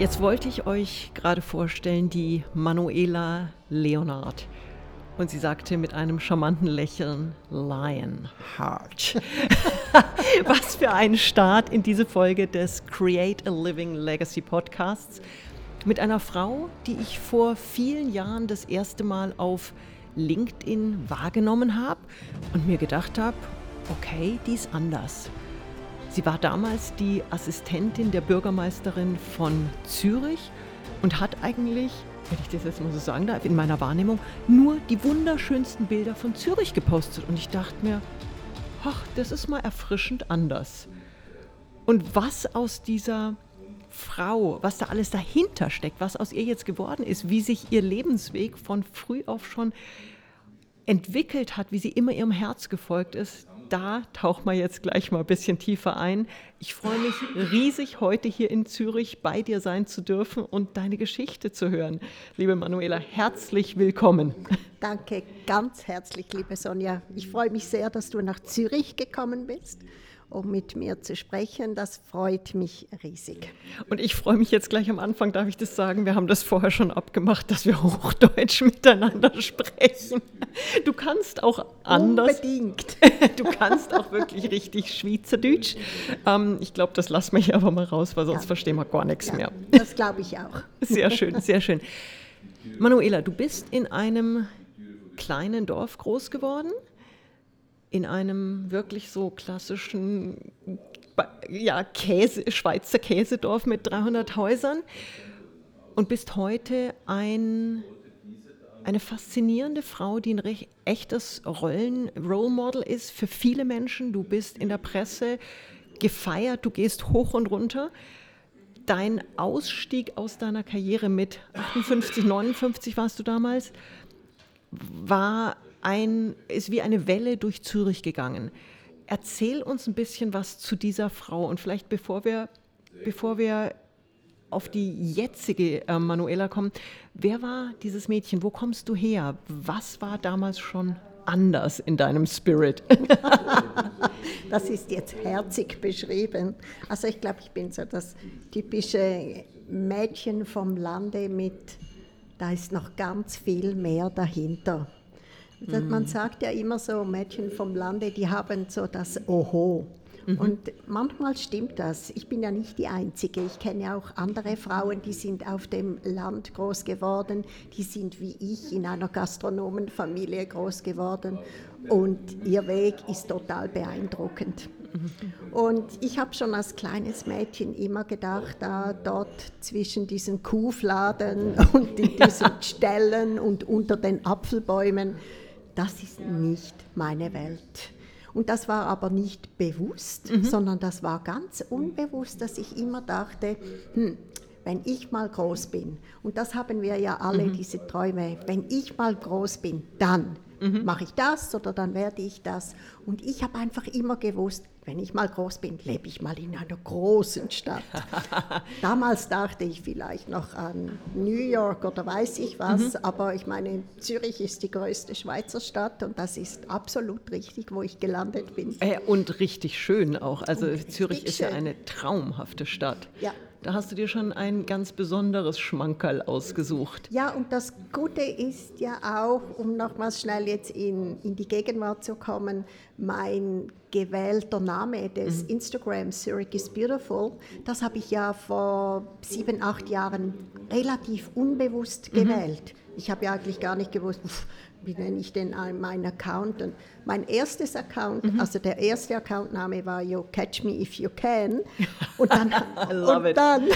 Jetzt wollte ich euch gerade vorstellen, die Manuela Leonard. Und sie sagte mit einem charmanten Lächeln, Lionheart. Was für ein Start in diese Folge des Create a Living Legacy Podcasts mit einer Frau, die ich vor vielen Jahren das erste Mal auf LinkedIn wahrgenommen habe und mir gedacht habe, okay, die ist anders. Sie war damals die Assistentin der Bürgermeisterin von Zürich und hat eigentlich, wenn ich das jetzt mal so sagen darf, in meiner Wahrnehmung nur die wunderschönsten Bilder von Zürich gepostet. Und ich dachte mir, ach, das ist mal erfrischend anders. Und was aus dieser Frau, was da alles dahinter steckt, was aus ihr jetzt geworden ist, wie sich ihr Lebensweg von früh auf schon entwickelt hat, wie sie immer ihrem Herz gefolgt ist, da tauchen wir jetzt gleich mal ein bisschen tiefer ein. Ich freue mich riesig, heute hier in Zürich bei dir sein zu dürfen und deine Geschichte zu hören. Liebe Manuela, herzlich willkommen. Danke ganz herzlich, liebe Sonja. Ich freue mich sehr, dass du nach Zürich gekommen bist um mit mir zu sprechen. Das freut mich riesig. Und ich freue mich jetzt gleich am Anfang, darf ich das sagen? Wir haben das vorher schon abgemacht, dass wir Hochdeutsch miteinander sprechen. Du kannst auch anders. Unbedingt. Du kannst auch wirklich richtig Schweizerdeutsch. Ähm, ich glaube, das lassen wir hier aber mal raus, weil sonst ja. verstehen wir gar nichts ja, mehr. Das glaube ich auch. Sehr schön, sehr schön. Manuela, du bist in einem kleinen Dorf groß geworden in einem wirklich so klassischen ja, Käse, Schweizer Käsedorf mit 300 Häusern und bist heute ein, eine faszinierende Frau, die ein echtes Rollen, Role Model ist für viele Menschen. Du bist in der Presse gefeiert, du gehst hoch und runter. Dein Ausstieg aus deiner Karriere mit 58, 59 warst du damals, war ein, ist wie eine Welle durch Zürich gegangen. Erzähl uns ein bisschen was zu dieser Frau und vielleicht bevor wir, bevor wir auf die jetzige äh, Manuela kommen, wer war dieses Mädchen? Wo kommst du her? Was war damals schon anders in deinem Spirit? das ist jetzt herzig beschrieben. Also ich glaube, ich bin so das typische Mädchen vom Lande mit, da ist noch ganz viel mehr dahinter. Mhm. Man sagt ja immer so, Mädchen vom Lande, die haben so das Oho. Mhm. Und manchmal stimmt das. Ich bin ja nicht die Einzige. Ich kenne auch andere Frauen, die sind auf dem Land groß geworden. Die sind wie ich in einer Gastronomenfamilie groß geworden. Und ihr Weg ist total beeindruckend. Und ich habe schon als kleines Mädchen immer gedacht, da dort zwischen diesen Kuhfladen und in diesen Ställen und unter den Apfelbäumen, das ist nicht meine Welt. Und das war aber nicht bewusst, mhm. sondern das war ganz unbewusst, dass ich immer dachte, hm, wenn ich mal groß bin, und das haben wir ja alle, mhm. diese Träume, wenn ich mal groß bin, dann mhm. mache ich das oder dann werde ich das. Und ich habe einfach immer gewusst, wenn ich mal groß bin, lebe ich mal in einer großen Stadt. Damals dachte ich vielleicht noch an New York oder weiß ich was, mhm. aber ich meine, Zürich ist die größte Schweizer Stadt und das ist absolut richtig, wo ich gelandet bin. Äh, und richtig schön auch. Also Zürich ist schön. ja eine traumhafte Stadt. Ja, da hast du dir schon ein ganz besonderes Schmankerl ausgesucht. Ja, und das Gute ist ja auch, um nochmals schnell jetzt in, in die Gegenwart zu kommen, mein gewählter Name des mhm. Instagram Zurich is Beautiful, das habe ich ja vor sieben, acht Jahren relativ unbewusst mhm. gewählt. Ich habe ja eigentlich gar nicht gewusst, wie nenne ich denn meinen Account? Und mein erstes Account, mhm. also der erste Accountname war You Catch Me If You Can. Und dann, und dann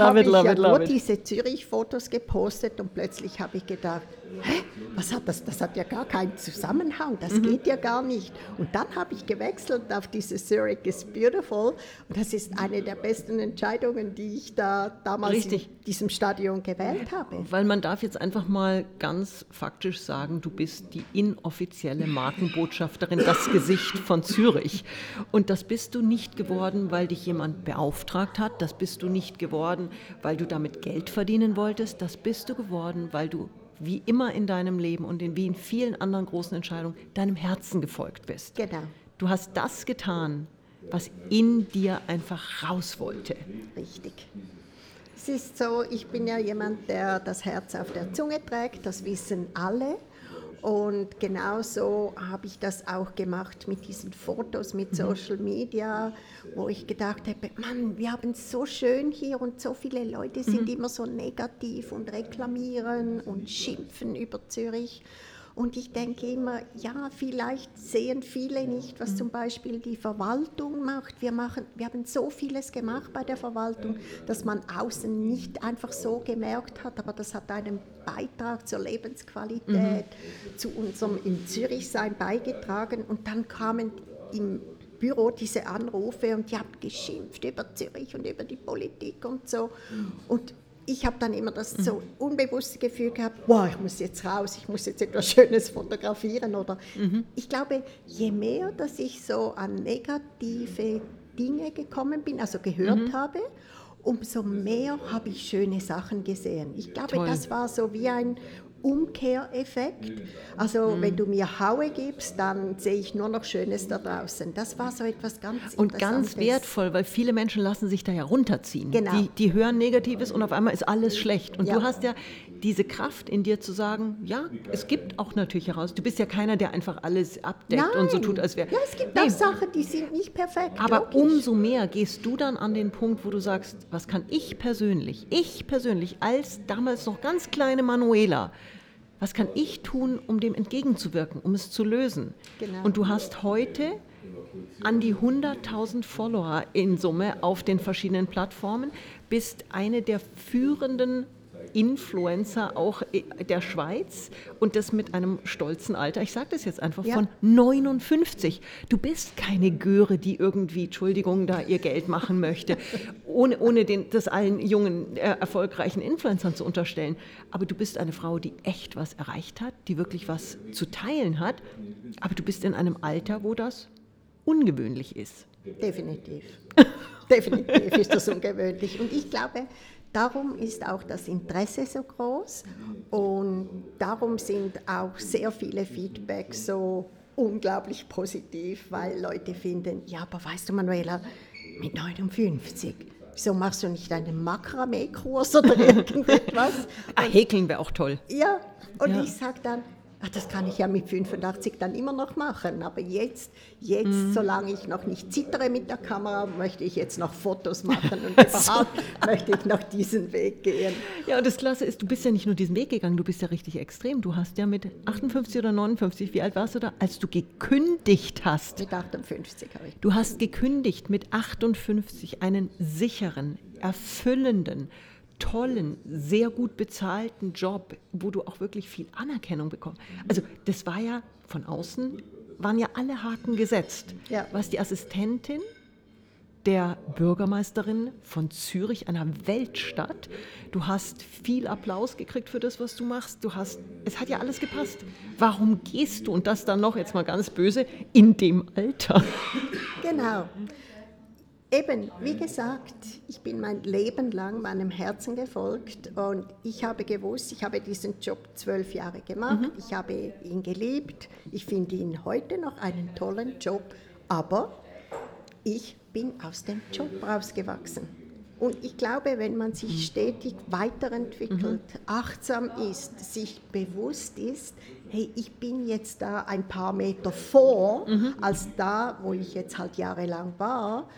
habe ich ja nur diese Zürich-Fotos gepostet und plötzlich habe ich gedacht, hä, was hat das? Das hat ja gar keinen Zusammenhang, das mhm. geht ja gar nicht. Und dann habe ich gewechselt auf diese Zurich is Beautiful und das ist eine der besten Entscheidungen, die ich da damals Richtig. in diesem Stadion gewählt habe. Weil man darf jetzt einfach mal ganz faktisch sagen, du bist die inoffizielle Markenbotschafterin, das Gesicht von Zürich. Und das bist du nicht geworden, weil dich jemand beauftragt hat, das bist du nicht geworden, weil du damit Geld verdienen wolltest, das bist du geworden, weil du wie immer in deinem Leben und in, wie in vielen anderen großen Entscheidungen, deinem Herzen gefolgt bist. Genau. Du hast das getan, was in dir einfach raus wollte. Richtig. Es ist so, ich bin ja jemand, der das Herz auf der Zunge trägt, das wissen alle. Und genauso habe ich das auch gemacht mit diesen Fotos, mit mhm. Social Media, wo ich gedacht habe, Mann, wir haben es so schön hier und so viele Leute sind mhm. immer so negativ und reklamieren und schimpfen über Zürich. Und ich denke immer, ja, vielleicht sehen viele nicht, was zum Beispiel die Verwaltung macht. Wir, machen. wir haben so vieles gemacht bei der Verwaltung, dass man außen nicht einfach so gemerkt hat, aber das hat einen Beitrag zur Lebensqualität, mhm. zu unserem in Zürich sein beigetragen. Und dann kamen im Büro diese Anrufe und die haben geschimpft über Zürich und über die Politik und so. Und ich habe dann immer das so mhm. unbewusste Gefühl gehabt, wow, ich muss jetzt raus, ich muss jetzt etwas Schönes fotografieren. Oder mhm. ich glaube, je mehr, dass ich so an negative Dinge gekommen bin, also gehört mhm. habe, umso mehr habe ich schöne Sachen gesehen. Ich glaube, Toll. das war so wie ein Umkehreffekt. Also mhm. wenn du mir Haue gibst, dann sehe ich nur noch Schönes da draußen. Das war so etwas ganz Und ganz wertvoll, weil viele Menschen lassen sich da ja runterziehen. Genau. Die, die hören Negatives und auf einmal ist alles schlecht. Und ja. du hast ja diese Kraft in dir zu sagen, ja, es gibt auch natürlich heraus. Du bist ja keiner, der einfach alles abdeckt Nein. und so tut, als wäre. Ja, es gibt nee. auch Sachen, die sind nicht perfekt. Aber logisch. umso mehr gehst du dann an den Punkt, wo du sagst, was kann ich persönlich, ich persönlich als damals noch ganz kleine Manuela, was kann ich tun, um dem entgegenzuwirken, um es zu lösen? Genau. Und du hast heute an die 100.000 Follower in Summe auf den verschiedenen Plattformen, bist eine der führenden Influencer auch der Schweiz und das mit einem stolzen Alter. Ich sage das jetzt einfach ja. von 59. Du bist keine Göre, die irgendwie, Entschuldigung, da ihr Geld machen möchte, ohne, ohne den, das allen jungen, äh, erfolgreichen Influencern zu unterstellen. Aber du bist eine Frau, die echt was erreicht hat, die wirklich was zu teilen hat. Aber du bist in einem Alter, wo das ungewöhnlich ist. Definitiv. Definitiv ist das ungewöhnlich. Und ich glaube, Darum ist auch das Interesse so groß und darum sind auch sehr viele Feedbacks so unglaublich positiv, weil Leute finden, ja, aber weißt du, Manuela, mit 59, wieso machst du nicht einen Makramee-Kurs oder irgendetwas? ah, häkeln wäre auch toll. Ja, und ja. ich sage dann, ach, das kann ich ja mit 85 dann immer noch machen. Aber jetzt, jetzt mhm. solange ich noch nicht zittere mit der Kamera, möchte ich jetzt noch Fotos machen und überhaupt möchte ich noch diesen Weg gehen. Ja, und das Klasse ist, du bist ja nicht nur diesen Weg gegangen, du bist ja richtig extrem. Du hast ja mit 58 oder 59, wie alt warst du da, als du gekündigt hast? Mit 58 habe ich. Du hast gekündigt mit 58 einen sicheren, erfüllenden, tollen, sehr gut bezahlten Job, wo du auch wirklich viel Anerkennung bekommst. Also das war ja von außen, waren ja alle Haken gesetzt. Ja. Was die Assistentin der Bürgermeisterin von Zürich, einer Weltstadt. Du hast viel Applaus gekriegt für das, was du machst. Du hast, es hat ja alles gepasst. Warum gehst du und das dann noch jetzt mal ganz böse in dem Alter? Genau. Eben, wie gesagt, ich bin mein Leben lang meinem Herzen gefolgt und ich habe gewusst, ich habe diesen Job zwölf Jahre gemacht, mhm. ich habe ihn geliebt, ich finde ihn heute noch einen tollen Job, aber ich bin aus dem Job rausgewachsen. Und ich glaube, wenn man sich mhm. stetig weiterentwickelt, mhm. achtsam ist, sich bewusst ist, hey, ich bin jetzt da ein paar Meter vor, mhm. als da, wo ich jetzt halt jahrelang war.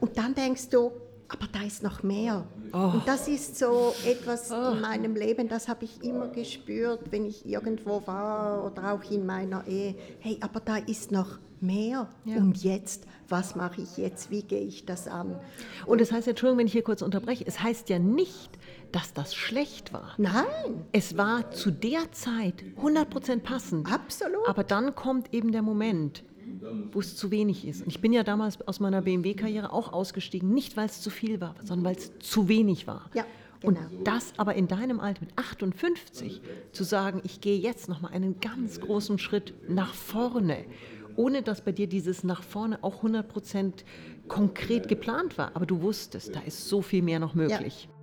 Und dann denkst du, aber da ist noch mehr. Oh. Und das ist so etwas oh. in meinem Leben, das habe ich immer gespürt, wenn ich irgendwo war oder auch in meiner Ehe. Hey, aber da ist noch mehr. Ja. Und jetzt, was mache ich jetzt? Wie gehe ich das an? Und es heißt, Entschuldigung, wenn ich hier kurz unterbreche, es heißt ja nicht, dass das schlecht war. Nein. Es war zu der Zeit 100% passend. Absolut. Aber dann kommt eben der Moment, wo es zu wenig ist. Und ich bin ja damals aus meiner BMW-Karriere auch ausgestiegen, nicht weil es zu viel war, sondern weil es zu wenig war. Ja. Genau. Und das aber in deinem Alter mit 58 zu sagen, ich gehe jetzt noch mal einen ganz großen Schritt nach vorne, ohne dass bei dir dieses nach vorne auch 100% konkret geplant war, aber du wusstest, da ist so viel mehr noch möglich. Ja.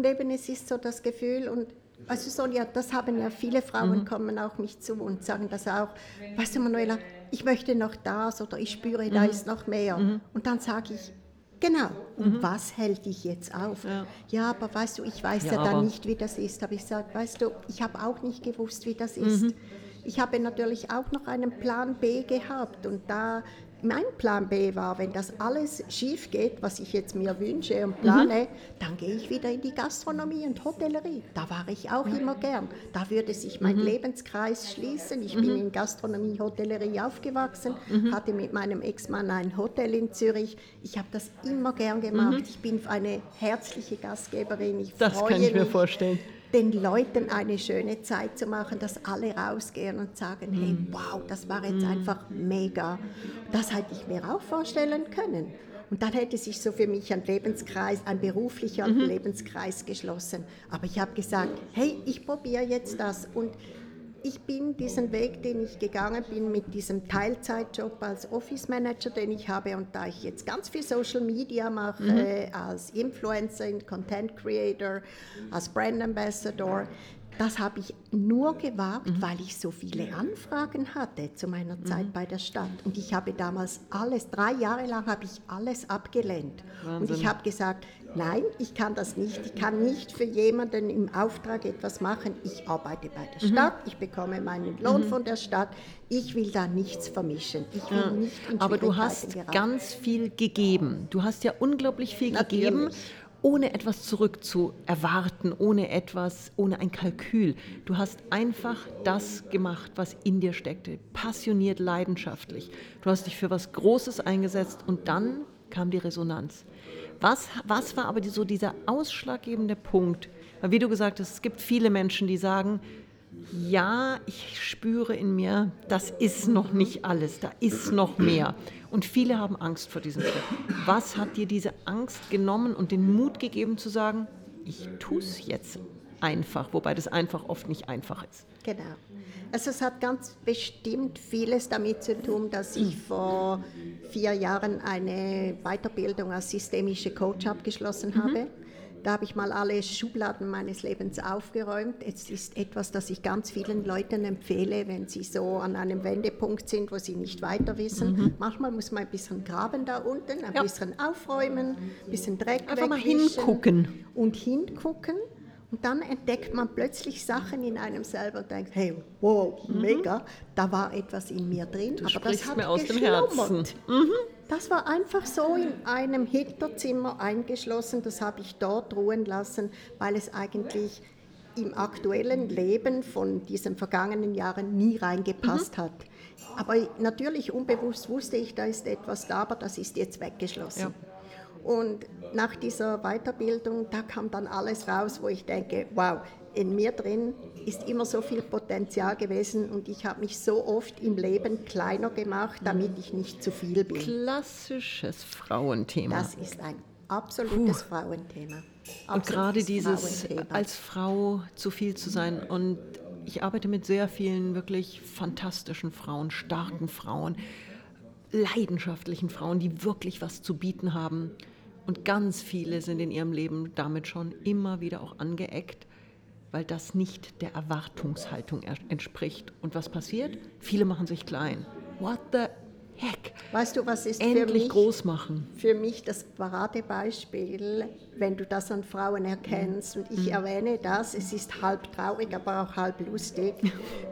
Und eben es ist so das Gefühl und also Sonja, das haben ja viele Frauen mhm. kommen auch mich zu und sagen das auch. Weißt du, Manuela, ich möchte noch das oder ich spüre, mhm. da ist noch mehr. Mhm. Und dann sage ich, genau, und mhm. was hält dich jetzt auf? Ja. ja. aber weißt du, ich weiß ja, ja dann nicht, wie das ist. Habe ich gesagt, weißt du, ich habe auch nicht gewusst, wie das ist. Mhm. Ich habe natürlich auch noch einen Plan B gehabt und da mein Plan B war, wenn das alles schief geht, was ich jetzt mir wünsche und plane, mhm. dann gehe ich wieder in die Gastronomie und Hotellerie. Da war ich auch immer gern. Da würde sich mein mhm. Lebenskreis schließen. Ich mhm. bin in Gastronomie, Hotellerie aufgewachsen, mhm. hatte mit meinem Ex-Mann ein Hotel in Zürich. Ich habe das immer gern gemacht. Mhm. Ich bin eine herzliche Gastgeberin. Ich das kann ich mir vorstellen den Leuten eine schöne Zeit zu machen, dass alle rausgehen und sagen, hey, mm. wow, das war jetzt mm. einfach mega. Das hätte ich mir auch vorstellen können. Und dann hätte sich so für mich ein Lebenskreis, ein beruflicher mhm. Lebenskreis geschlossen. Aber ich habe gesagt, hey, ich probiere jetzt das. Und ich bin diesen Weg, den ich gegangen bin mit diesem Teilzeitjob als Office Manager, den ich habe und da ich jetzt ganz viel Social Media mache, mhm. als Influencer, Content Creator, als Brand Ambassador, das habe ich nur gewagt, mhm. weil ich so viele Anfragen hatte zu meiner mhm. Zeit mhm. bei der Stadt. Und ich habe damals alles, drei Jahre lang habe ich alles abgelehnt. Wahnsinn. Und ich habe gesagt, nein, ich kann das nicht. Ich kann nicht für jemanden im Auftrag etwas machen. Ich arbeite bei der mhm. Stadt, ich bekomme meinen Lohn mhm. von der Stadt. Ich will da nichts vermischen. Ich will ja. nicht in Aber du hast geraten. ganz viel gegeben. Du hast ja unglaublich viel Natürlich. gegeben ohne etwas zurück zu erwarten, ohne etwas, ohne ein Kalkül. Du hast einfach das gemacht, was in dir steckte, passioniert, leidenschaftlich. Du hast dich für was Großes eingesetzt und dann kam die Resonanz. Was, was war aber so dieser ausschlaggebende Punkt? Weil wie du gesagt hast, es gibt viele Menschen, die sagen, ja, ich spüre in mir, das ist noch nicht alles, da ist noch mehr. Und viele haben Angst vor diesem Schritt. Was hat dir diese Angst genommen und den Mut gegeben zu sagen, ich tue es jetzt einfach, wobei das einfach oft nicht einfach ist? Genau. Also es hat ganz bestimmt vieles damit zu tun, dass ich vor vier Jahren eine Weiterbildung als systemische Coach abgeschlossen mhm. Da habe ich mal alle Schubladen meines Lebens aufgeräumt. Es ist etwas, das ich ganz vielen Leuten empfehle, wenn sie so an einem Wendepunkt sind, wo sie nicht weiter wissen. Mhm. Manchmal muss man ein bisschen graben da unten, ein ja. bisschen aufräumen, ein bisschen Dreck Einfach mal hingucken. Und hingucken. Und dann entdeckt man plötzlich Sachen in einem selber und denkt, hey, wow, mhm. mega, da war etwas in mir drin. Du aber das hat mir aus dem Herzen. Mhm. Das war einfach so in einem Hinterzimmer eingeschlossen, das habe ich dort ruhen lassen, weil es eigentlich im aktuellen Leben von diesen vergangenen Jahren nie reingepasst mhm. hat. Aber natürlich unbewusst wusste ich, da ist etwas da, aber das ist jetzt weggeschlossen. Ja. Und nach dieser Weiterbildung, da kam dann alles raus, wo ich denke, wow, in mir drin ist immer so viel Potenzial gewesen und ich habe mich so oft im Leben kleiner gemacht, damit ich nicht zu viel bin. Klassisches Frauenthema. Das ist ein absolutes Puh. Frauenthema. Absolutes und gerade dieses als Frau zu viel zu sein und ich arbeite mit sehr vielen wirklich fantastischen Frauen, starken Frauen, leidenschaftlichen Frauen, die wirklich was zu bieten haben. Und ganz viele sind in ihrem Leben damit schon immer wieder auch angeeckt, weil das nicht der Erwartungshaltung entspricht. Und was passiert? Viele machen sich klein. What the heck? Weißt du, was ist Endlich für mich, groß machen. Für mich das Paradebeispiel, wenn du das an Frauen erkennst, und ich mhm. erwähne das, es ist halb traurig, aber auch halb lustig,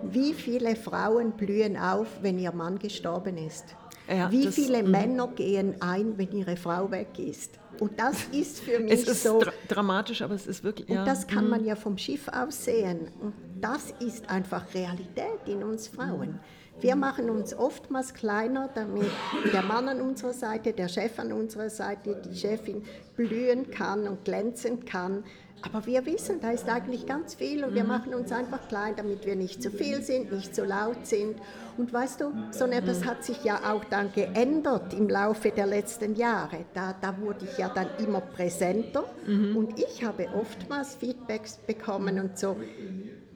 wie viele Frauen blühen auf, wenn ihr Mann gestorben ist. Ja, Wie das, viele mh. Männer gehen ein, wenn ihre Frau weg ist? Und das ist für mich es ist so. Dra dramatisch, aber es ist wirklich. Und ja. das kann man mhm. ja vom Schiff aus sehen. Und das ist einfach Realität in uns Frauen. Wir machen uns oftmals kleiner, damit der Mann an unserer Seite, der Chef an unserer Seite, die Chefin blühen kann und glänzen kann. Aber wir wissen, da ist eigentlich ganz viel und wir mhm. machen uns einfach klein, damit wir nicht zu viel sind, nicht zu laut sind. Und weißt du, sondern das hat sich ja auch dann geändert im Laufe der letzten Jahre. Da, da wurde ich ja dann immer präsenter mhm. und ich habe oftmals Feedbacks bekommen und so.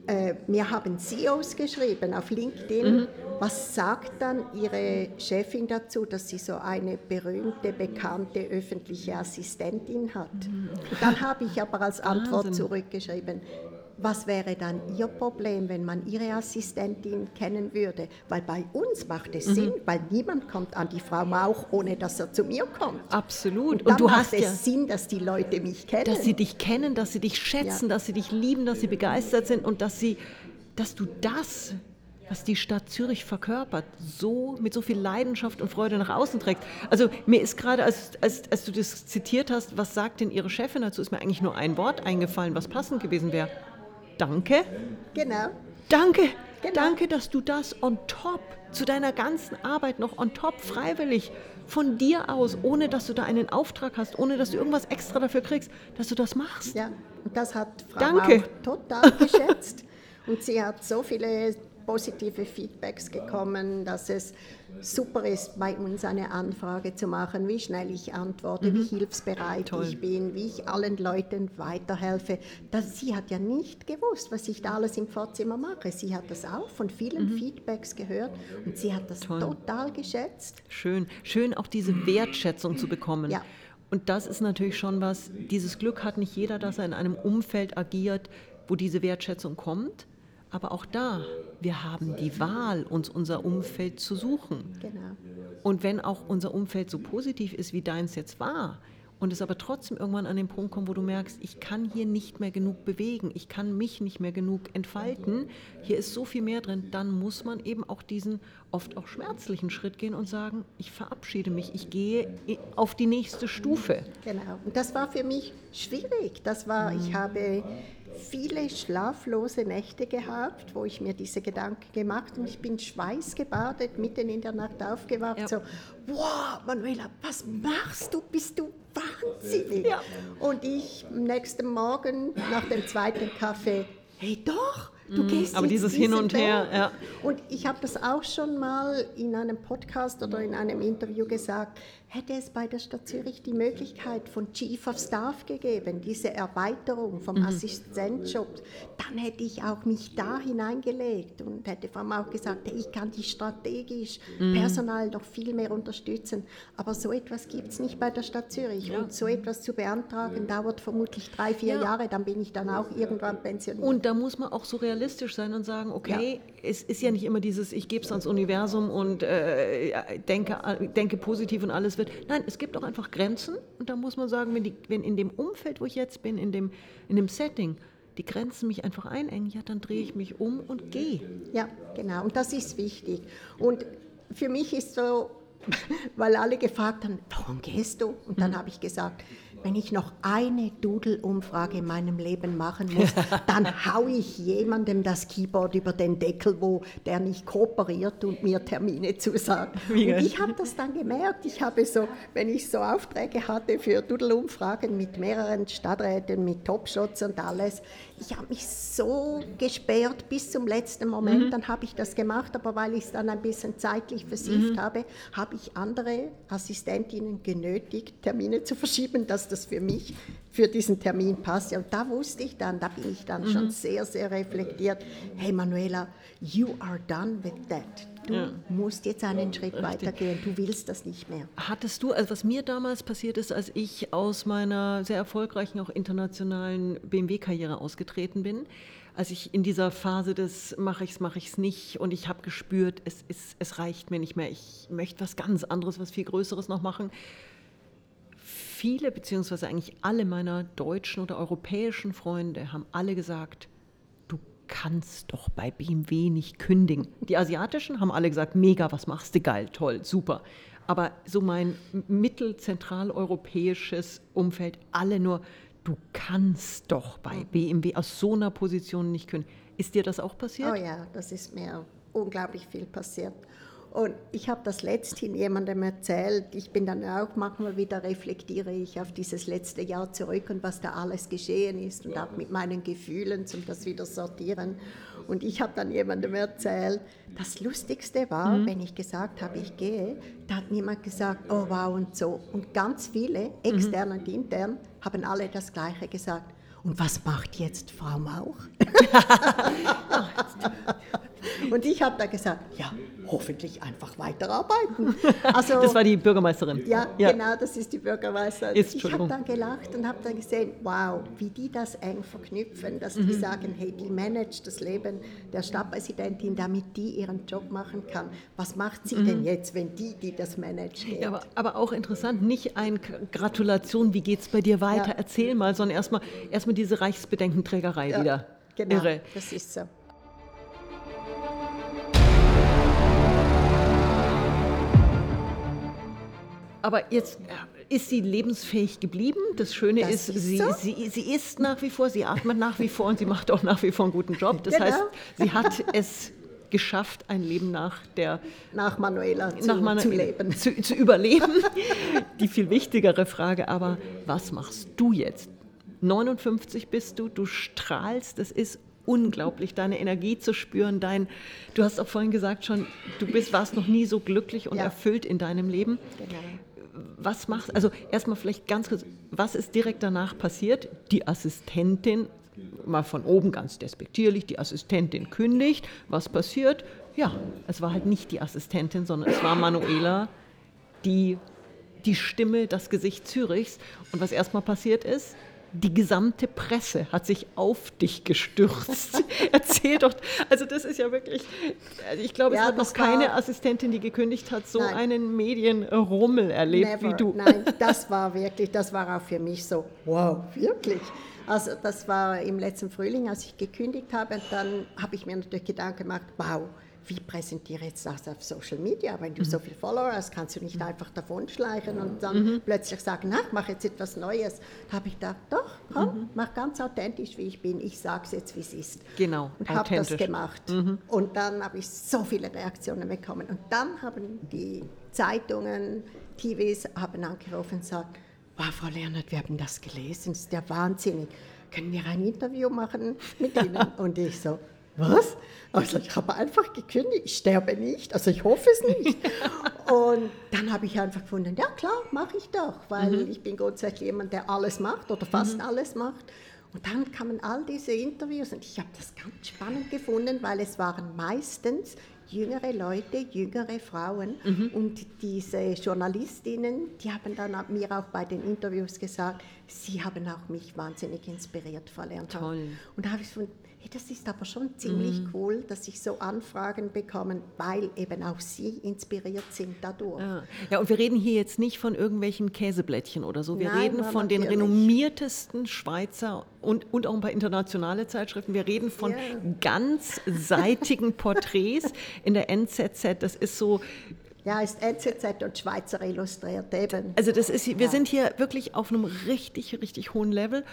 Äh, mir haben CEOs geschrieben auf LinkedIn, mhm Was sagt dann Ihre Chefin dazu, dass sie so eine berühmte, bekannte öffentliche Assistentin hat? Und dann habe ich aber als Antwort Wahnsinn. zurückgeschrieben, was wäre dann Ihr Problem, wenn man Ihre Assistentin kennen würde? Weil bei uns macht es Sinn, weil niemand kommt an die Frau Mauch, ohne dass er zu mir kommt. Absolut. Und, dann du macht hast es ja, Sinn, dass die Leute mich kennen. dass sie dich kennen, dass sie dich schätzen, Ja. dass sie dich lieben, dass sie begeistert sind und dass sie, dass du das, was die Stadt Zürich verkörpert, so mit so viel Leidenschaft und Freude nach außen trägst. Also mir ist gerade, als, als, als du das zitiert hast, was sagt denn ihre Chefin dazu, ist mir eigentlich nur ein Wort eingefallen, was passend gewesen wäre. Danke. genau. Danke, Genau. danke, dass du das on top zu deiner ganzen Arbeit noch on top freiwillig von dir aus, ohne dass du da einen Auftrag hast, ohne dass du irgendwas extra dafür kriegst, dass du das machst. Ja, und das hat Frau Danke. Total geschätzt. Und sie hat so viele positive Feedbacks bekommen, dass es super ist, bei uns eine Anfrage zu machen, wie schnell ich antworte, wie hilfsbereit Mhm. Toll. ich bin, wie ich allen Leuten weiterhelfe. Das, sie hat ja nicht gewusst, was ich da alles im Vorzimmer mache. Sie hat das auch von vielen Feedbacks gehört und sie hat das Mhm. Toll. total geschätzt. Schön, schön auch diese Wertschätzung zu bekommen. Ja. Und das ist natürlich schon was, dieses Glück hat nicht jeder, dass er in einem Umfeld agiert, wo diese Wertschätzung kommt. Aber auch da, wir haben die Wahl, uns unser Umfeld zu suchen. Genau. Und wenn auch unser Umfeld so positiv ist, wie deins jetzt war, und es aber trotzdem irgendwann an den Punkt kommt, wo du merkst, ich kann hier nicht mehr genug bewegen, ich kann mich nicht mehr genug entfalten, hier ist so viel mehr drin, dann muss man eben auch diesen oft auch schmerzlichen Schritt gehen und sagen, ich verabschiede mich, ich gehe i- auf die nächste Stufe. Genau. Und das war für mich schwierig. Das war, Mhm. ich habe viele schlaflose Nächte gehabt, wo ich mir diese Gedanken gemacht und ich bin schweißgebadet, mitten in der Nacht aufgewacht, Ja. so, wow, Manuela, was machst du? Bist du wahnsinnig? Ja. Und ich am nächsten Morgen nach dem zweiten Kaffee, hey doch, du gehst Mhm. aber jetzt dieses Hin und Her, ja. Und ich habe das auch schon mal in einem Podcast oder in einem Interview gesagt, hätte es bei der Stadt Zürich die Möglichkeit von Chief of Staff gegeben, diese Erweiterung vom Mhm. Assistenzjob, dann hätte ich auch mich da hineingelegt und hätte vor allem auch gesagt, ich kann die strategisch Mhm. Personal noch viel mehr unterstützen. Aber so etwas gibt es nicht bei der Stadt Zürich. Und so etwas zu beantragen, dauert vermutlich drei, vier Ja. Jahre, dann bin ich dann auch irgendwann pensioniert. Und da muss man auch so realistisch sein und sagen, okay, es ist ja nicht immer dieses, ich gebe es ans Universum und äh, denke, denke positiv und alles wird. Nein, es gibt auch einfach Grenzen und da muss man sagen, wenn, die, wenn in dem Umfeld, wo ich jetzt bin, in dem, in dem Setting, die Grenzen mich einfach einengen, ja, dann drehe ich mich um und gehe. Ja, genau. Und das ist wichtig. Und für mich ist so, weil alle gefragt haben, warum gehst du? Und dann habe ich gesagt, wenn ich noch eine Doodle-Umfrage in meinem Leben machen muss, dann haue ich jemandem das Keyboard über den Deckel, wo der nicht kooperiert und mir Termine zusagt. Und ich habe das dann gemerkt. Ich habe so, wenn ich so Aufträge hatte für Doodle-Umfragen mit mehreren Stadträten, mit Topshots und alles, ich habe mich so gesperrt bis zum letzten Moment. Dann habe ich das gemacht, aber weil ich es dann ein bisschen zeitlich versieft habe, habe ich andere Assistentinnen genötigt, Termine zu verschieben, dass das für mich für diesen Termin passt. Und da wusste ich dann, da bin ich dann schon sehr, sehr reflektiert. Hey Manuela, you are done with that. Du Ja. musst jetzt einen Schritt weitergehen. Du willst das nicht mehr. Hattest du, also was mir damals passiert ist, als ich aus meiner sehr erfolgreichen, auch internationalen BMW-Karriere ausgetreten bin, als ich in dieser Phase des mache ich's, mache ich's nicht und ich habe gespürt, es, ist, es reicht mir nicht mehr, ich möchte was ganz anderes, was viel Größeres noch machen. Viele, beziehungsweise eigentlich alle meiner deutschen oder europäischen Freunde haben alle gesagt, kannst doch bei BMW nicht kündigen. Die asiatischen haben alle gesagt, mega, was machst du, geil, toll, super. Aber so mein mittelzentraleuropäisches Umfeld, alle nur, du kannst doch bei BMW aus so einer Position nicht kündigen. Ist dir das auch passiert? Oh ja, das ist mir unglaublich viel passiert. Und ich habe das letzthin jemandem erzählt. Ich bin dann auch manchmal wieder reflektiere ich auf dieses letzte Jahr zurück und was da alles geschehen ist und auch mit meinen Gefühlen zum das wieder sortieren. Und ich habe dann jemandem erzählt, das Lustigste war, wenn ich gesagt habe, ich gehe, da hat niemand gesagt, oh wow und so. Und ganz viele, extern und intern, haben alle das Gleiche gesagt. Und was macht jetzt Frau Mauch? Und ich habe da gesagt, ja, hoffentlich einfach weiterarbeiten. Also, das war die Bürgermeisterin. Ja, ja. genau, das ist die Bürgermeisterin. Ist, ich habe dann gelacht und habe dann gesehen, wow, wie die das eng verknüpfen, dass mhm. die sagen, hey, die managt das Leben der Stadtpräsidentin, damit die ihren Job machen kann. Was macht sie mhm. denn jetzt, wenn die, die das managt, ja, aber, aber, auch interessant, nicht ein Gratulation, wie geht es bei dir weiter, ja. erzähl mal, sondern erstmal erst diese Reichsbedenkenträgerei wieder. Genau, Irre. das ist so. Aber jetzt äh, ist sie lebensfähig geblieben. Das Schöne das ist, sie, so? sie, sie ist nach wie vor, sie atmet nach wie vor und sie macht auch nach wie vor einen guten Job. Das genau. heißt, sie hat es geschafft, ein Leben nach der nach Manuela zu, nach Manu zu leben, zu, zu überleben. Die viel wichtigere Frage aber, was machst du jetzt? 59 bist du, du strahlst, es ist unglaublich, deine Energie zu spüren. Dein, du hast auch vorhin gesagt schon, du bist, warst noch nie so glücklich und ja. erfüllt in deinem Leben. Genau. Was machst also erstmal vielleicht ganz kurz, was ist direkt danach passiert? Die Assistentin, mal von oben ganz despektierlich, die Assistentin kündigt. Was passiert? Ja, es war halt nicht die Assistentin, sondern es war Manuela, die die Stimme, das Gesicht Zürichs. Und was erstmal passiert ist, die gesamte Presse hat sich auf dich gestürzt. Erzähl doch, also das ist ja wirklich, ich glaube, ja, es hat noch keine Assistentin, die gekündigt hat, so nein. einen Medienrummel erlebt Never. wie du. Nein, das war wirklich, das war auch für mich so, wow, wirklich. Also das war im letzten Frühling, als ich gekündigt habe, dann habe ich mir natürlich Gedanken gemacht, wow, wie präsentiere ich jetzt das auf Social Media? Wenn du mhm. so viele Follower hast, kannst du nicht mhm. einfach davonschleichen und dann mhm. plötzlich sagen, na, ich mache jetzt etwas Neues. Da habe ich gedacht, doch, komm, mhm. mach ganz authentisch, wie ich bin. Ich sage es jetzt, wie es ist. Genau, Und habe das gemacht. Mhm. Und dann habe ich so viele Reaktionen bekommen. Und dann haben die Zeitungen, TVs haben angerufen und gesagt, wow, Frau Leonard, wir haben das gelesen, das ist ja wahnsinnig. Können wir ein Interview machen mit Ihnen? und ich so, was? Also ich habe einfach gekündigt, ich sterbe nicht, also ich hoffe es nicht. und dann habe ich einfach gefunden, ja klar, mache ich doch, weil mhm. ich bin grundsätzlich jemand, der alles macht oder fast mhm. alles macht. Und dann kamen all diese Interviews und ich habe das ganz spannend gefunden, weil es waren meistens jüngere Leute, jüngere Frauen. Mhm. Und diese Journalistinnen, die haben dann mir auch bei den Interviews gesagt, sie haben auch mich wahnsinnig inspiriert verlernt. Toll. Und da habe ich gefunden, das ist aber schon ziemlich mhm. cool, dass ich so Anfragen bekomme, weil eben auch Sie inspiriert sind dadurch. Ja. ja, und wir reden hier jetzt nicht von irgendwelchen Käseblättchen oder so. Wir Nein, reden von den renommiertesten Schweizer und, und auch ein paar internationale Zeitschriften. Wir reden von ja. ganzseitigen Porträts in der NZZ. Das ist so ja, ist NZZ und Schweizer Illustriert eben. Also das ist, wir ja. sind hier wirklich auf einem richtig, richtig hohen Level.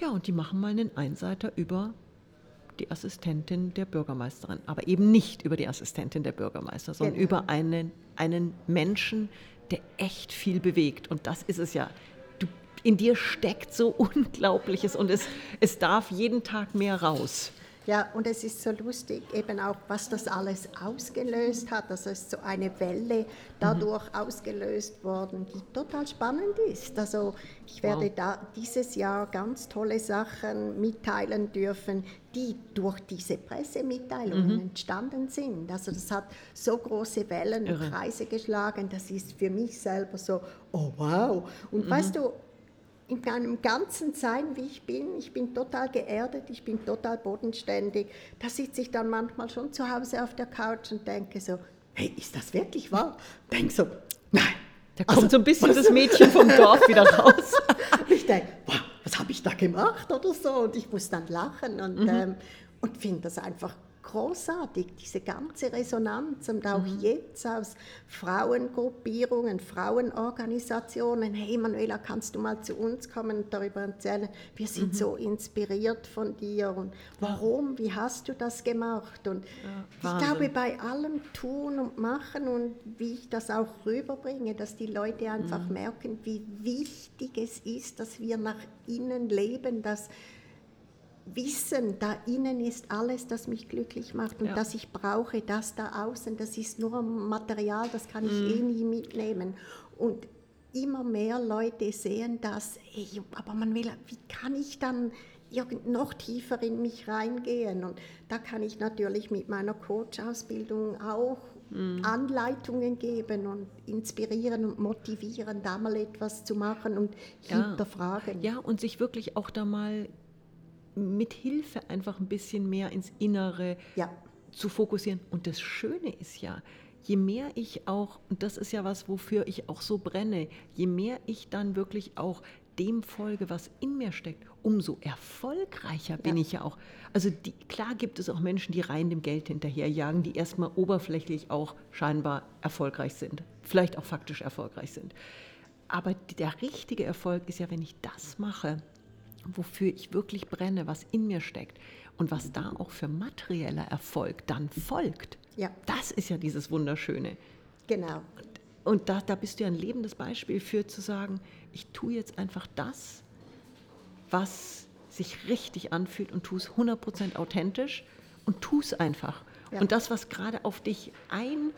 Ja, und die machen mal einen Einseiter über die Assistentin der Bürgermeisterin, aber eben nicht über die Assistentin der Bürgermeister, sondern genau. über einen, einen Menschen, der echt viel bewegt. Und das ist es ja. Du, in dir steckt so Unglaubliches und es, es darf jeden Tag mehr raus. Ja, und es ist so lustig, eben auch, was das alles ausgelöst hat. Also es ist so eine Welle dadurch mhm. ausgelöst worden, die total spannend ist. Also ich werde wow. da dieses Jahr ganz tolle Sachen mitteilen dürfen, die durch diese Pressemitteilungen mhm. entstanden sind. Also das hat so große Wellen und Kreise geschlagen, das ist für mich selber so, oh wow. Und mhm. weißt du, in meinem ganzen Sein, wie ich bin. Ich bin total geerdet, ich bin total bodenständig. Da sitze ich dann manchmal schon zu Hause auf der Couch und denke so, hey, ist das wirklich wahr? Denke so, nein. Da kommt also, so ein bisschen das Mädchen vom Dorf wieder raus. ich denke, was habe ich da gemacht oder so? Und ich muss dann lachen und, mhm. ähm, und finde das einfach großartig, diese ganze Resonanz und auch mhm. jetzt aus Frauengruppierungen, Frauenorganisationen, hey Manuela, kannst du mal zu uns kommen und darüber erzählen, wir sind mhm. so inspiriert von dir und warum, wie hast du das gemacht? Und ja, ich glaube, bei allem Tun und Machen und wie ich das auch rüberbringe, dass die Leute einfach mhm. merken, wie wichtig es ist, dass wir nach innen leben, dass wissen, da innen ist alles, das mich glücklich macht und ja. dass ich brauche, das da außen, das ist nur Material, das kann ich mm. eh nie mitnehmen. Und immer mehr Leute sehen das, ey, aber man will, wie kann ich dann noch tiefer in mich reingehen. Und da kann ich natürlich mit meiner Coach-Ausbildung auch mhm. Anleitungen geben und inspirieren und motivieren, da mal etwas zu machen und ja. hinterfragen. Ja, und sich wirklich auch da mal mit Hilfe einfach ein bisschen mehr ins Innere ja. zu fokussieren. Und das Schöne ist ja, je mehr ich auch, und das ist ja was, wofür ich auch so brenne, je mehr ich dann wirklich auch dem folge, was in mir steckt, umso erfolgreicher bin ja. ich ja auch. Also die, klar gibt es auch Menschen, die rein dem Geld hinterherjagen, die erstmal oberflächlich auch scheinbar erfolgreich sind, vielleicht auch faktisch erfolgreich sind. Aber der richtige Erfolg ist ja, wenn ich das mache, wofür ich wirklich brenne, was in mir steckt und was da auch für materieller Erfolg dann folgt. Ja. Das ist ja dieses Wunderschöne. Genau. Und da, da bist du ja ein lebendes Beispiel für zu sagen, ich tue jetzt einfach das, was sich richtig anfühlt und tue es 100% authentisch und tue es einfach. Ja. Und das, was gerade auf dich ein,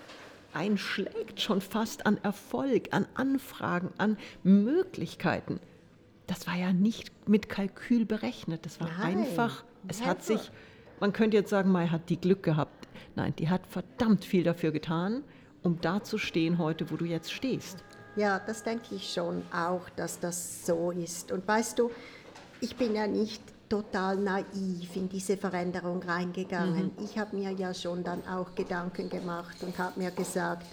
einschlägt, schon fast an Erfolg, an Anfragen, an Möglichkeiten, das war ja nicht mit Kalkül berechnet. Das war Nein, einfach, es never. hat sich, man könnte jetzt sagen, Mai hat die Glück gehabt. Nein, die hat verdammt viel dafür getan, um da zu stehen heute, wo du jetzt stehst. Ja, das denke ich schon auch, dass das so ist. Und weißt du, ich bin ja nicht total naiv in diese Veränderung reingegangen. Mhm. Ich habe mir ja schon dann auch Gedanken gemacht und habe mir gesagt,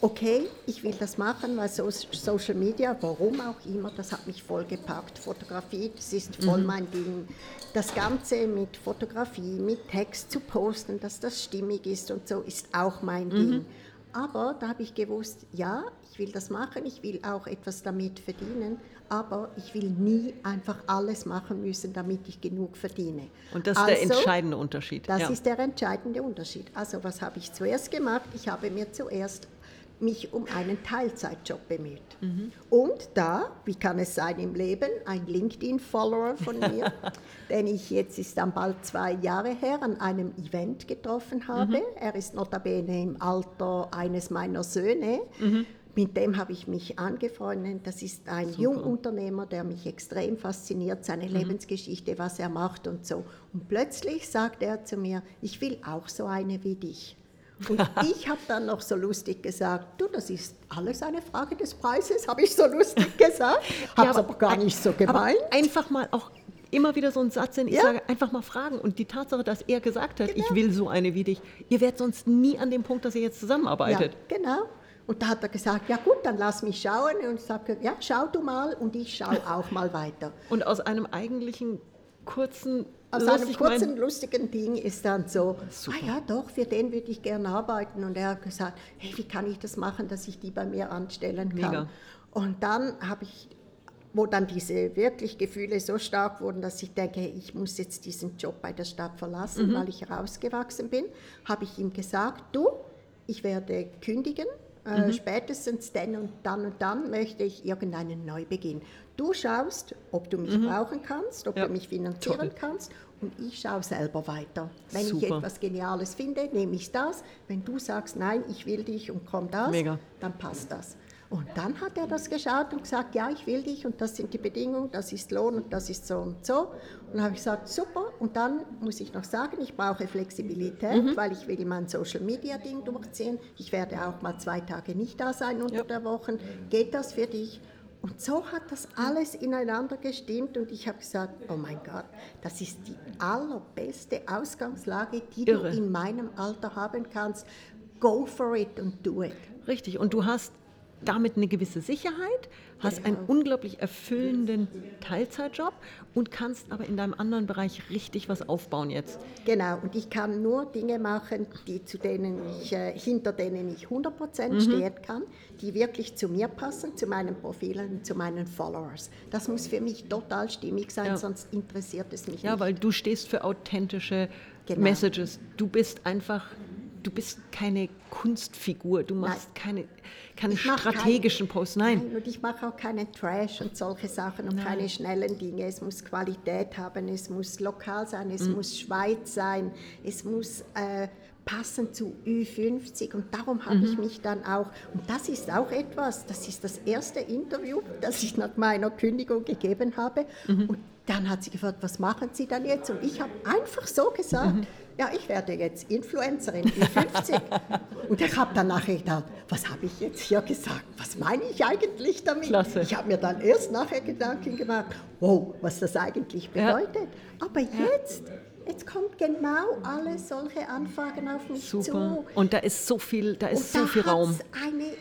okay, ich will das machen, weil so Social Media, warum auch immer, das hat mich voll gepackt. Fotografie, das ist voll mhm. mein Ding. Das Ganze mit Fotografie, mit Text zu posten, dass das stimmig ist und so, ist auch mein mhm. Ding. Aber da habe ich gewusst, ja, ich will das machen, ich will auch etwas damit verdienen, aber ich will nie einfach alles machen müssen, damit ich genug verdiene. Und das ist also, der entscheidende Unterschied. Das ja. ist der entscheidende Unterschied. Also was habe ich zuerst gemacht? Ich habe mir zuerst mich um einen Teilzeitjob bemüht. Mhm. Und da, wie kann es sein im Leben, ein LinkedIn-Follower von mir, den ich jetzt ist dann bald zwei Jahre her an einem Event getroffen habe. Mhm. Er ist notabene im Alter eines meiner Söhne. Mhm. Mit dem habe ich mich angefreundet. Das ist ein Super. Jungunternehmer, der mich extrem fasziniert, seine mhm. Lebensgeschichte, was er macht und so. Und plötzlich sagt er zu mir, ich will auch so eine wie dich. Und ich habe dann noch so lustig gesagt, du, das ist alles eine Frage des Preises, habe ich so lustig gesagt, habe es ja, aber, aber, gar nicht so gemeint. einfach mal auch immer wieder so ein Satz, den ich ja. sage, einfach mal fragen. Und die Tatsache, dass er gesagt hat, genau. ich will so eine wie dich, ihr werdet sonst nie an dem Punkt, dass ihr jetzt zusammenarbeitet. Ja, genau. Und da hat er gesagt, ja gut, dann lass mich schauen. Und ich sage, ja, schau du mal und ich schaue auch mal weiter. Und aus einem eigentlichen kurzen aus einem kurzen, lustigen Ding ist dann so, Super. ah ja, doch, für den würde ich gerne arbeiten. Und er hat gesagt, hey, wie kann ich das machen, dass ich die bei mir anstellen kann? Mega. Und dann habe ich, wo dann diese wirklich Gefühle so stark wurden, dass ich denke, ich muss jetzt diesen Job bei der Stadt verlassen, mhm. weil ich rausgewachsen bin, habe ich ihm gesagt, du, ich werde kündigen, äh, mhm. spätestens dann und dann und dann möchte ich irgendeinen Neubeginn. Du schaust, ob du mich mhm. brauchen kannst, ob ja. du mich finanzieren Toll. kannst und ich schaue selber weiter. Wenn Super. ich etwas Geniales finde, nehme ich das. Wenn du sagst, nein, ich will dich und komm das, Mega. dann passt das. Und dann hat er das geschaut und gesagt, ja, ich will dich und das sind die Bedingungen, das ist Lohn und das ist so und so. Und dann habe ich gesagt, super. Und dann muss ich noch sagen, ich brauche Flexibilität, mhm. weil ich will mein Social Media Ding durchziehen. Ich werde auch mal zwei Tage nicht da sein unter ja. der Woche. Geht das für dich? Und so hat das alles ineinander gestimmt und ich habe gesagt, oh mein Gott, das ist die allerbeste Ausgangslage, die Irre. du in meinem Alter haben kannst. Go for it and do it. Richtig, und du hast damit eine gewisse Sicherheit, hast einen unglaublich erfüllenden Teilzeitjob und kannst aber in deinem anderen Bereich richtig was aufbauen jetzt. Genau, und ich kann nur Dinge machen, die zu denen ich, äh, hinter denen ich 100% mhm. stehen kann, die wirklich zu mir passen, zu meinen Profilen, zu meinen Followers. Das muss für mich total stimmig sein, ja. sonst interessiert es mich ja, nicht. Ja, weil du stehst für authentische genau. Messages. Du bist einfach du bist keine Kunstfigur, du machst nein. keine, keine strategischen keine, Posts, nein. nein. Und ich mache auch keinen Trash und solche Sachen und nein. keine schnellen Dinge. Es muss Qualität haben, es muss lokal sein, es mhm. muss Schweiz sein, es muss äh, passen zu Ü50 und darum habe mhm. ich mich dann auch, und das ist auch etwas, das ist das erste Interview, das ich nach meiner Kündigung gegeben habe mhm. und dann hat sie gefragt, was machen Sie dann jetzt? Und ich habe einfach so gesagt, mhm. Ja, ich werde jetzt Influencerin, die 50. und ich habe dann nachher gedacht, was habe ich jetzt hier gesagt? Was meine ich eigentlich damit? Klasse. Ich habe mir dann erst nachher Gedanken gemacht, wow, was das eigentlich bedeutet. Ja. Aber jetzt Jetzt kommt genau alle solche Anfragen auf mich Super. zu. Und da ist so viel, da ist und so viel Raum. eine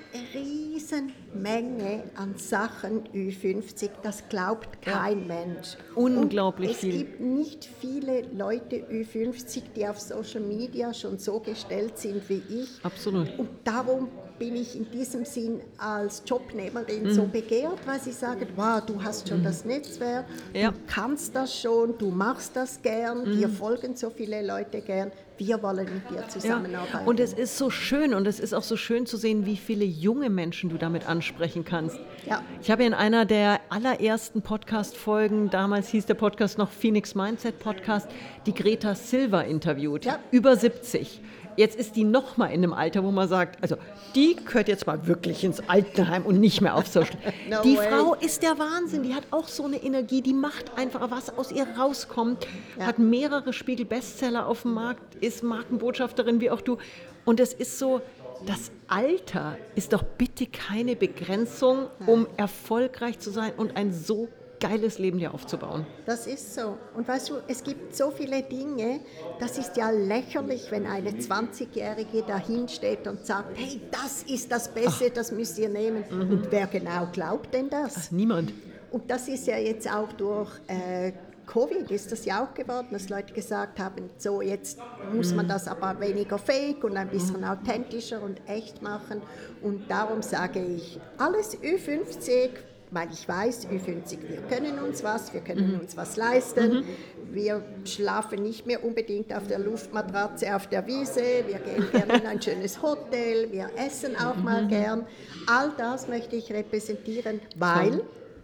riesen Menge an Sachen Ü50, das glaubt kein ja. Mensch. Unglaublich und viel. Es gibt nicht viele Leute Ü50, die auf Social Media schon so gestellt sind wie ich. Absolut. Und darum bin ich in diesem Sinn als Jobnehmerin mhm. so begehrt, weil sie sagen, wow, du hast schon mhm. das Netzwerk, ja. du kannst das schon, du machst das gern, mhm. dir folgen so viele Leute gern, wir wollen mit dir zusammenarbeiten. Ja. Und es ist so schön und es ist auch so schön zu sehen, wie viele junge Menschen du damit ansprechen kannst. Ja. Ich habe in einer der allerersten Podcast-Folgen, damals hieß der Podcast noch Phoenix Mindset Podcast, die Greta Silver interviewt, ja. über 70. Jetzt ist die noch mal in einem Alter, wo man sagt, also die gehört jetzt mal wirklich ins Altenheim und nicht mehr auf Social. no die way. Frau ist der Wahnsinn. Die hat auch so eine Energie. Die macht einfach, was aus ihr rauskommt. Ja. Hat mehrere Spiegel-Bestseller auf dem Markt, ist Markenbotschafterin wie auch du. Und es ist so, das Alter ist doch bitte keine Begrenzung, um erfolgreich zu sein und ein so geiles Leben dir aufzubauen. Das ist so. Und weißt du, es gibt so viele Dinge, das ist ja lächerlich, wenn eine 20-Jährige dahin steht und sagt, hey, das ist das Beste, Ach. das müsst ihr nehmen. Mhm. Und wer genau glaubt denn das? Ach, niemand. Und das ist ja jetzt auch durch äh, Covid ist das ja auch geworden, dass Leute gesagt haben, so jetzt muss man mhm. das aber weniger fake und ein bisschen mhm. authentischer und echt machen. Und darum sage ich, alles Ü50 weil ich weiß, Ü50, wir können uns was, wir können mhm. uns was leisten. Mhm. Wir schlafen nicht mehr unbedingt auf der Luftmatratze auf der Wiese, wir gehen gerne in ein schönes Hotel, wir essen auch mal mhm. gern. All das möchte ich repräsentieren, weil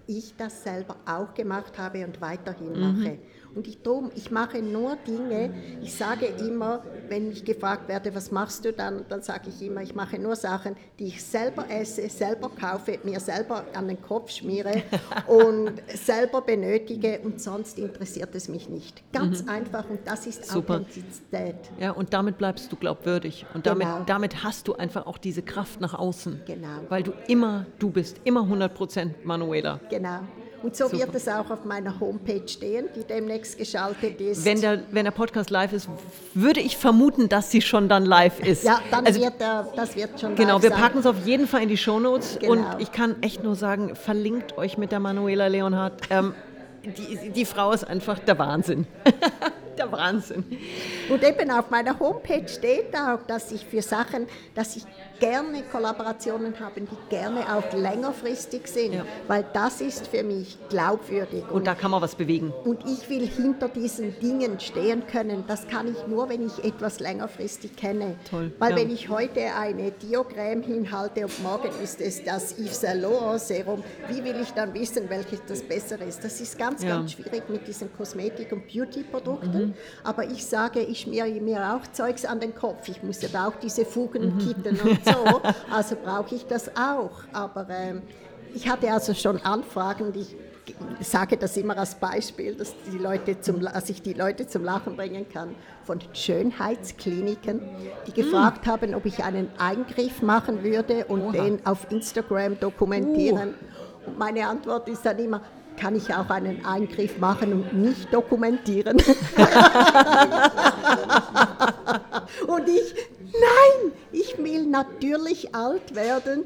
ich das selber auch gemacht habe und weiterhin mhm. mache. Und ich, drum, ich mache nur Dinge, ich sage immer, wenn ich gefragt werde, was machst du dann, dann sage ich immer, ich mache nur Sachen, die ich selber esse, selber kaufe, mir selber an den Kopf schmiere und selber benötige und sonst interessiert es mich nicht. Ganz mhm. einfach und das ist Super. Authentizität. Ja, und damit bleibst du glaubwürdig und damit, genau. damit hast du einfach auch diese Kraft nach außen. Genau. Weil du immer du bist, immer 100% Manuela. Genau. Und so Super. wird es auch auf meiner Homepage stehen, die demnächst geschaltet ist. Wenn der, wenn der Podcast live ist, würde ich vermuten, dass sie schon dann live ist. Ja, dann also, wird der, das wird schon Genau, wir packen es auf jeden Fall in die Shownotes. Genau. Und ich kann echt nur sagen, verlinkt euch mit der Manuela Leonhardt. Ähm, die, die Frau ist einfach der Wahnsinn. der Wahnsinn. Und eben auf meiner Homepage steht auch, dass ich für Sachen, dass ich gerne Kollaborationen habe, die gerne auch längerfristig sind, ja. weil das ist für mich glaubwürdig. Und, und, da kann man was bewegen. Und ich will hinter diesen Dingen stehen können. Das kann ich nur, wenn ich etwas längerfristig kenne. Toll. Weil ja. wenn ich heute eine Diagramm hinhalte und morgen ist es das Yves Saint Laurent Serum, wie will ich dann wissen, welches das bessere ist? Das ist ganz, ja. ganz schwierig mit diesen Kosmetik- und Beauty-Produkten. Mhm. Aber ich sage, ich schmiere mir auch Zeugs an den Kopf. Ich muss ja auch diese Fugen mhm. kitten und so, also brauche ich das auch. Aber ähm, ich hatte also schon Anfragen, die ich sage das immer als Beispiel, dass, die Leute zum, dass ich die Leute zum Lachen bringen kann, von Schönheitskliniken, die gefragt mm. haben, ob ich einen Eingriff machen würde und Oha. den auf Instagram dokumentieren. Uh. Und meine Antwort ist dann immer, kann ich auch einen Eingriff machen und nicht dokumentieren. und ich, nein, ich will natürlich alt werden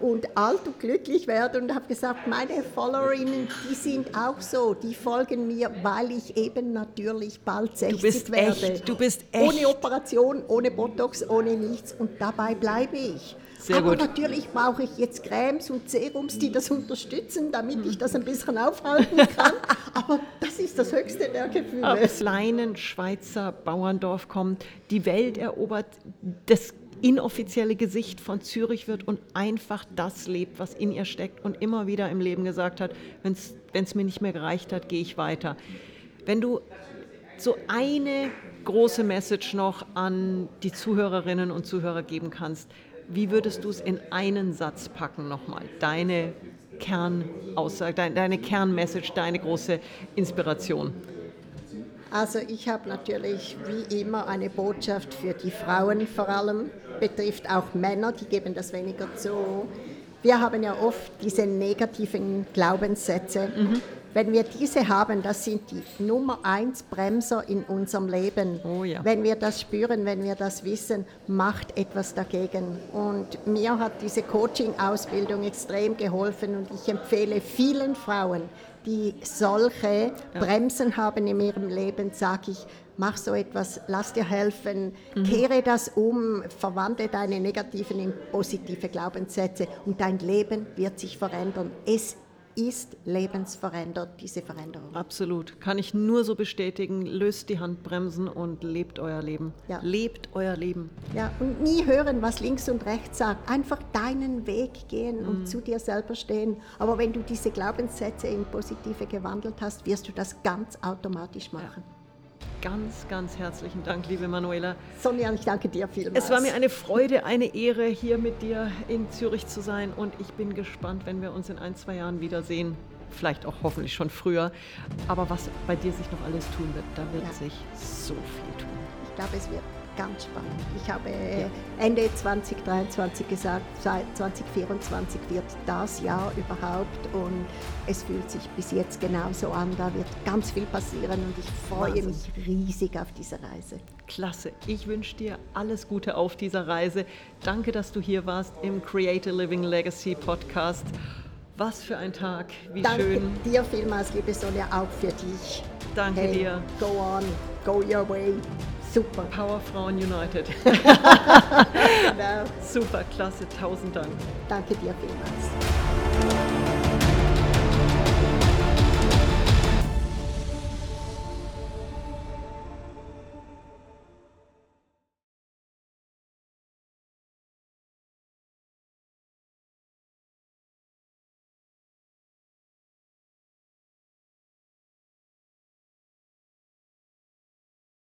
und alt und glücklich werden und habe gesagt, meine Followerinnen, die sind auch so, die folgen mir, weil ich eben natürlich bald 60 du bist werde. Echt, du bist echt. Ohne Operation, ohne Botox, ohne nichts und dabei bleibe ich. Sehr Aber gut. natürlich brauche ich jetzt Cremes und Serums, die das unterstützen, damit ich das ein bisschen aufhalten kann. Aber das ist das höchste der Gefühle. Aus kleinen Schweizer Bauerndorf kommt, die Welt erobert, das inoffizielle Gesicht von Zürich wird und einfach das lebt, was in ihr steckt und immer wieder im Leben gesagt hat, wenn es mir nicht mehr gereicht hat, gehe ich weiter. Wenn du so eine große Message noch an die Zuhörerinnen und Zuhörer geben kannst, wie würdest du es in einen Satz packen nochmal? Deine Kernaussage, deine, deine Kernmessage, deine große Inspiration? Also ich habe natürlich wie immer eine Botschaft für die Frauen vor allem, betrifft auch Männer, die geben das weniger zu. Wir haben ja oft diese negativen Glaubenssätze. Mhm. Wenn wir diese haben, das sind die Nummer eins Bremser in unserem Leben. Oh ja. Wenn wir das spüren, wenn wir das wissen, macht etwas dagegen. Und mir hat diese Coaching-Ausbildung extrem geholfen und ich empfehle vielen Frauen, die solche ja. Bremsen haben in ihrem Leben, sage ich, mach so etwas, lass dir helfen, mhm. kehre das um, verwandle deine negativen in positive Glaubenssätze und dein Leben wird sich verändern. Es ist lebensverändert, diese Veränderung. Absolut. Kann ich nur so bestätigen. Löst die Handbremsen und lebt euer Leben. Ja. Lebt euer Leben. Ja, und nie hören, was links und rechts sagt. Einfach deinen Weg gehen mhm. und zu dir selber stehen. Aber wenn du diese Glaubenssätze in positive gewandelt hast, wirst du das ganz automatisch machen. Ja. Ganz, ganz herzlichen Dank, liebe Manuela. Sonja, ich danke dir vielmals. Es war mir eine Freude, eine Ehre, hier mit dir in Zürich zu sein. Und ich bin gespannt, wenn wir uns in ein, zwei Jahren wiedersehen. Vielleicht auch hoffentlich schon früher. Aber was bei dir sich noch alles tun wird, da wird ja. sich so viel tun. Ich glaube, es wird ganz spannend. Ich habe ja. Ende 2023 gesagt, 2024 wird das Jahr überhaupt und es fühlt sich bis jetzt genauso an. Da wird ganz viel passieren und ich freue Wahnsinn. mich riesig auf diese Reise. Klasse. Ich wünsche dir alles Gute auf dieser Reise. Danke, dass du hier warst im Create a Living Legacy Podcast. Was für ein Tag, wie Danke schön. Danke dir vielmals, liebe Sonja, auch für dich. Danke hey, dir. Go on, go your way. Super. Powerfrauen United. genau. Super, klasse, tausend Dank. Danke dir vielmals.